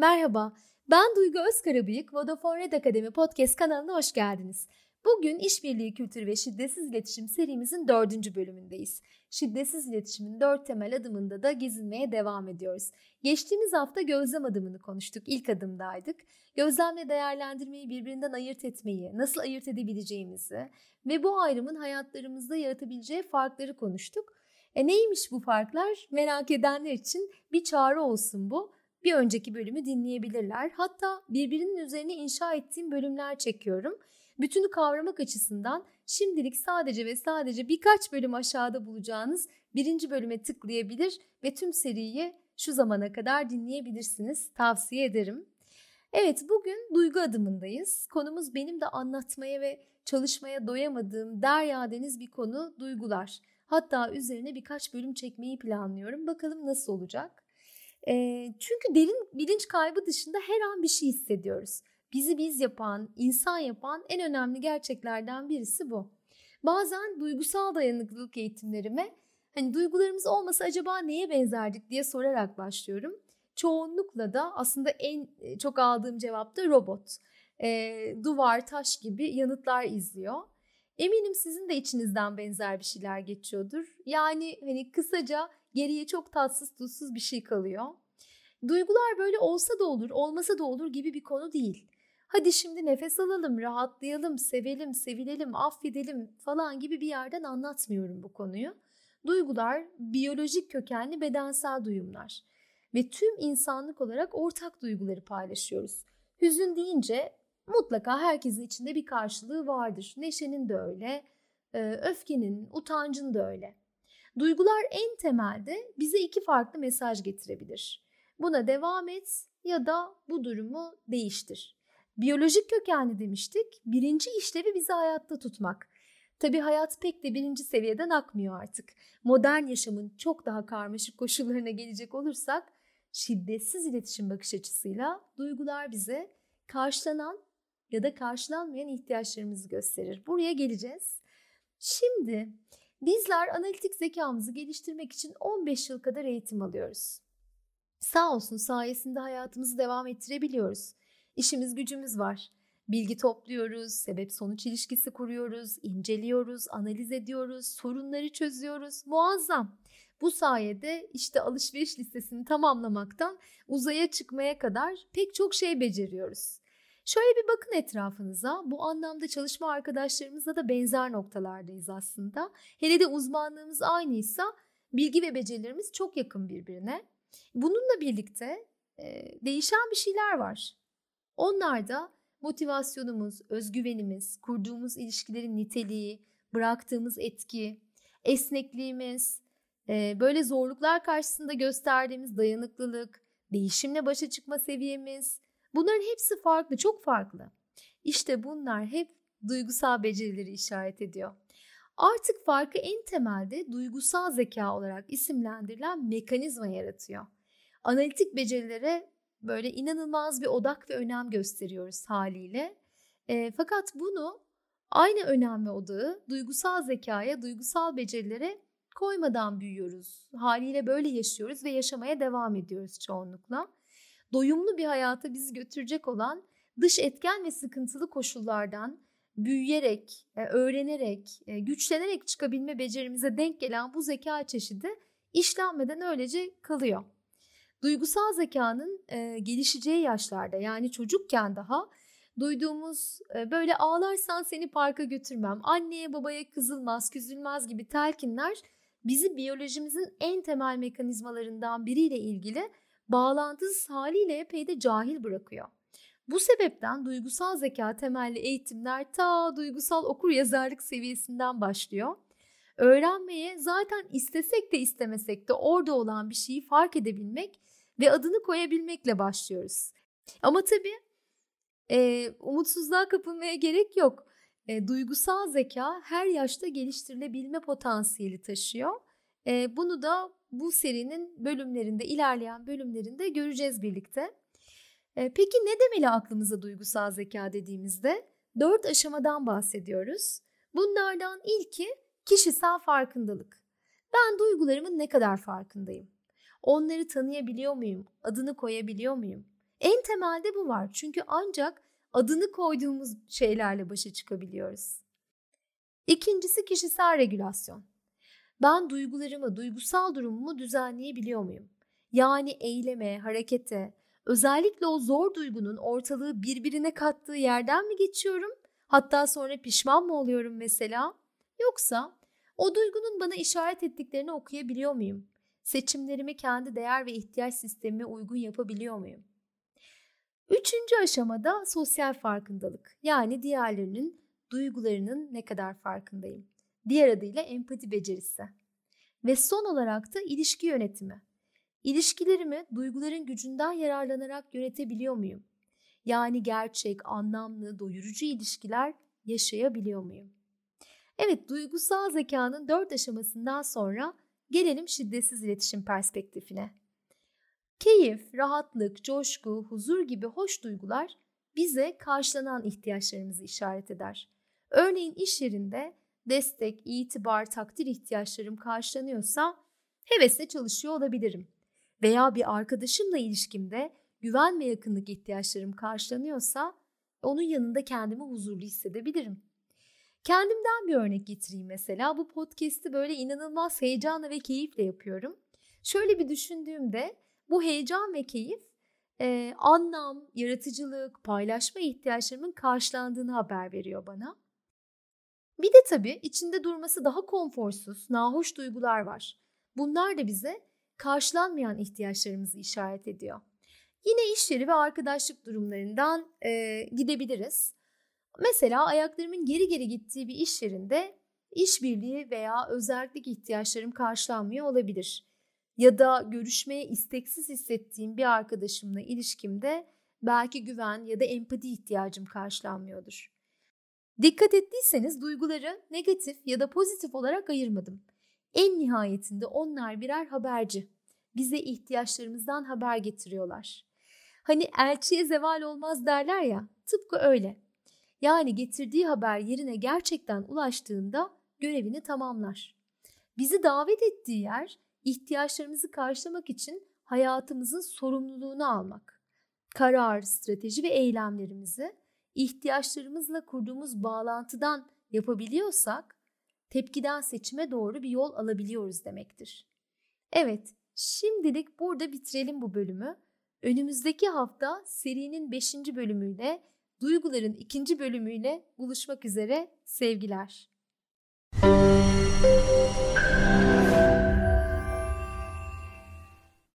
Merhaba, ben Duygu Özkarabıyık, Vodafone Red Akademi Podcast kanalına hoş geldiniz. Bugün işbirliği kültürü ve şiddetsiz iletişim serimizin dördüncü bölümündeyiz. Şiddetsiz iletişimin dört temel adımında da gezinmeye devam ediyoruz. Geçtiğimiz hafta gözlem adımını konuştuk, ilk adımdaydık. Gözlemle değerlendirmeyi birbirinden ayırt etmeyi, nasıl ayırt edebileceğimizi ve bu ayrımın hayatlarımızda yaratabileceği farkları konuştuk. E neymiş bu farklar? Merak edenler için bir çağrı olsun bu bir önceki bölümü dinleyebilirler. Hatta birbirinin üzerine inşa ettiğim bölümler çekiyorum. Bütünü kavramak açısından şimdilik sadece ve sadece birkaç bölüm aşağıda bulacağınız birinci bölüme tıklayabilir ve tüm seriyi şu zamana kadar dinleyebilirsiniz. Tavsiye ederim. Evet bugün duygu adımındayız. Konumuz benim de anlatmaya ve çalışmaya doyamadığım derya deniz bir konu duygular. Hatta üzerine birkaç bölüm çekmeyi planlıyorum. Bakalım nasıl olacak. E, çünkü derin bilinç kaybı dışında her an bir şey hissediyoruz. Bizi biz yapan, insan yapan en önemli gerçeklerden birisi bu. Bazen duygusal dayanıklılık eğitimlerime hani duygularımız olmasa acaba neye benzerdik diye sorarak başlıyorum. Çoğunlukla da aslında en çok aldığım cevap da robot. E, duvar, taş gibi yanıtlar izliyor. Eminim sizin de içinizden benzer bir şeyler geçiyordur. Yani hani kısaca geriye çok tatsız tuzsuz bir şey kalıyor. Duygular böyle olsa da olur, olmasa da olur gibi bir konu değil. Hadi şimdi nefes alalım, rahatlayalım, sevelim, sevilelim, affedelim falan gibi bir yerden anlatmıyorum bu konuyu. Duygular biyolojik kökenli bedensel duyumlar ve tüm insanlık olarak ortak duyguları paylaşıyoruz. Hüzün deyince mutlaka herkesin içinde bir karşılığı vardır. Neşenin de öyle, öfkenin, utancın da öyle. Duygular en temelde bize iki farklı mesaj getirebilir. Buna devam et ya da bu durumu değiştir. Biyolojik kökenli demiştik. Birinci işlevi bizi hayatta tutmak. Tabi hayat pek de birinci seviyeden akmıyor artık. Modern yaşamın çok daha karmaşık koşullarına gelecek olursak şiddetsiz iletişim bakış açısıyla duygular bize karşılanan ya da karşılanmayan ihtiyaçlarımızı gösterir. Buraya geleceğiz. Şimdi Bizler analitik zekamızı geliştirmek için 15 yıl kadar eğitim alıyoruz. Sağ olsun sayesinde hayatımızı devam ettirebiliyoruz. İşimiz gücümüz var. Bilgi topluyoruz, sebep sonuç ilişkisi kuruyoruz, inceliyoruz, analiz ediyoruz, sorunları çözüyoruz. Muazzam. Bu sayede işte alışveriş listesini tamamlamaktan uzaya çıkmaya kadar pek çok şey beceriyoruz. Şöyle bir bakın etrafınıza. Bu anlamda çalışma arkadaşlarımızla da benzer noktalardayız aslında. Hele de uzmanlığımız aynıysa bilgi ve becerilerimiz çok yakın birbirine. Bununla birlikte e, değişen bir şeyler var. Onlar da motivasyonumuz, özgüvenimiz, kurduğumuz ilişkilerin niteliği, bıraktığımız etki, esnekliğimiz, e, böyle zorluklar karşısında gösterdiğimiz dayanıklılık, değişimle başa çıkma seviyemiz, Bunların hepsi farklı, çok farklı. İşte bunlar hep duygusal becerileri işaret ediyor. Artık farkı en temelde duygusal zeka olarak isimlendirilen mekanizma yaratıyor. Analitik becerilere böyle inanılmaz bir odak ve önem gösteriyoruz haliyle. E, fakat bunu aynı önem ve odağı duygusal zekaya, duygusal becerilere koymadan büyüyoruz. Haliyle böyle yaşıyoruz ve yaşamaya devam ediyoruz çoğunlukla doyumlu bir hayata bizi götürecek olan dış etken ve sıkıntılı koşullardan büyüyerek, e, öğrenerek, e, güçlenerek çıkabilme becerimize denk gelen bu zeka çeşidi işlenmeden öylece kalıyor. Duygusal zekanın e, gelişeceği yaşlarda yani çocukken daha duyduğumuz böyle ağlarsan seni parka götürmem, anneye babaya kızılmaz, küzülmez gibi telkinler bizi biyolojimizin en temel mekanizmalarından biriyle ilgili bağlantısız haliyle epey de cahil bırakıyor. Bu sebepten duygusal zeka temelli eğitimler ta duygusal okur yazarlık seviyesinden başlıyor. Öğrenmeye zaten istesek de istemesek de orada olan bir şeyi fark edebilmek ve adını koyabilmekle başlıyoruz. Ama tabii e, umutsuzluğa kapılmaya gerek yok. E, duygusal zeka her yaşta geliştirilebilme potansiyeli taşıyor. E, bunu da bu serinin bölümlerinde, ilerleyen bölümlerinde göreceğiz birlikte. E, peki ne demeli aklımıza duygusal zeka dediğimizde? Dört aşamadan bahsediyoruz. Bunlardan ilki kişisel farkındalık. Ben duygularımın ne kadar farkındayım? Onları tanıyabiliyor muyum? Adını koyabiliyor muyum? En temelde bu var. Çünkü ancak adını koyduğumuz şeylerle başa çıkabiliyoruz. İkincisi kişisel regülasyon. Ben duygularımı, duygusal durumumu düzenleyebiliyor muyum? Yani eyleme, harekete, özellikle o zor duygunun ortalığı birbirine kattığı yerden mi geçiyorum? Hatta sonra pişman mı oluyorum mesela? Yoksa o duygunun bana işaret ettiklerini okuyabiliyor muyum? Seçimlerimi kendi değer ve ihtiyaç sistemime uygun yapabiliyor muyum? Üçüncü aşamada sosyal farkındalık. Yani diğerlerinin duygularının ne kadar farkındayım. Diğer adıyla empati becerisi. Ve son olarak da ilişki yönetimi. İlişkilerimi duyguların gücünden yararlanarak yönetebiliyor muyum? Yani gerçek, anlamlı, doyurucu ilişkiler yaşayabiliyor muyum? Evet, duygusal zekanın dört aşamasından sonra gelelim şiddetsiz iletişim perspektifine. Keyif, rahatlık, coşku, huzur gibi hoş duygular bize karşılanan ihtiyaçlarımızı işaret eder. Örneğin iş yerinde destek, itibar, takdir ihtiyaçlarım karşılanıyorsa hevesle çalışıyor olabilirim. Veya bir arkadaşımla ilişkimde güven ve yakınlık ihtiyaçlarım karşılanıyorsa onun yanında kendimi huzurlu hissedebilirim. Kendimden bir örnek getireyim mesela. Bu podcast'i böyle inanılmaz heyecanla ve keyifle yapıyorum. Şöyle bir düşündüğümde bu heyecan ve keyif e, anlam, yaratıcılık, paylaşma ihtiyaçlarımın karşılandığını haber veriyor bana. Bir de tabii içinde durması daha konforsuz, nahoş duygular var. Bunlar da bize karşılanmayan ihtiyaçlarımızı işaret ediyor. Yine iş yeri ve arkadaşlık durumlarından e, gidebiliriz. Mesela ayaklarımın geri geri gittiği bir iş yerinde işbirliği veya özellik ihtiyaçlarım karşılanmıyor olabilir. Ya da görüşmeye isteksiz hissettiğim bir arkadaşımla ilişkimde belki güven ya da empati ihtiyacım karşılanmıyordur. Dikkat ettiyseniz duyguları negatif ya da pozitif olarak ayırmadım. En nihayetinde onlar birer haberci. Bize ihtiyaçlarımızdan haber getiriyorlar. Hani elçiye zeval olmaz derler ya, tıpkı öyle. Yani getirdiği haber yerine gerçekten ulaştığında görevini tamamlar. Bizi davet ettiği yer ihtiyaçlarımızı karşılamak için hayatımızın sorumluluğunu almak. Karar, strateji ve eylemlerimizi ihtiyaçlarımızla kurduğumuz bağlantıdan yapabiliyorsak tepkiden seçime doğru bir yol alabiliyoruz demektir. Evet, şimdilik burada bitirelim bu bölümü. Önümüzdeki hafta serinin 5. bölümüyle, duyguların 2. bölümüyle buluşmak üzere sevgiler. Müzik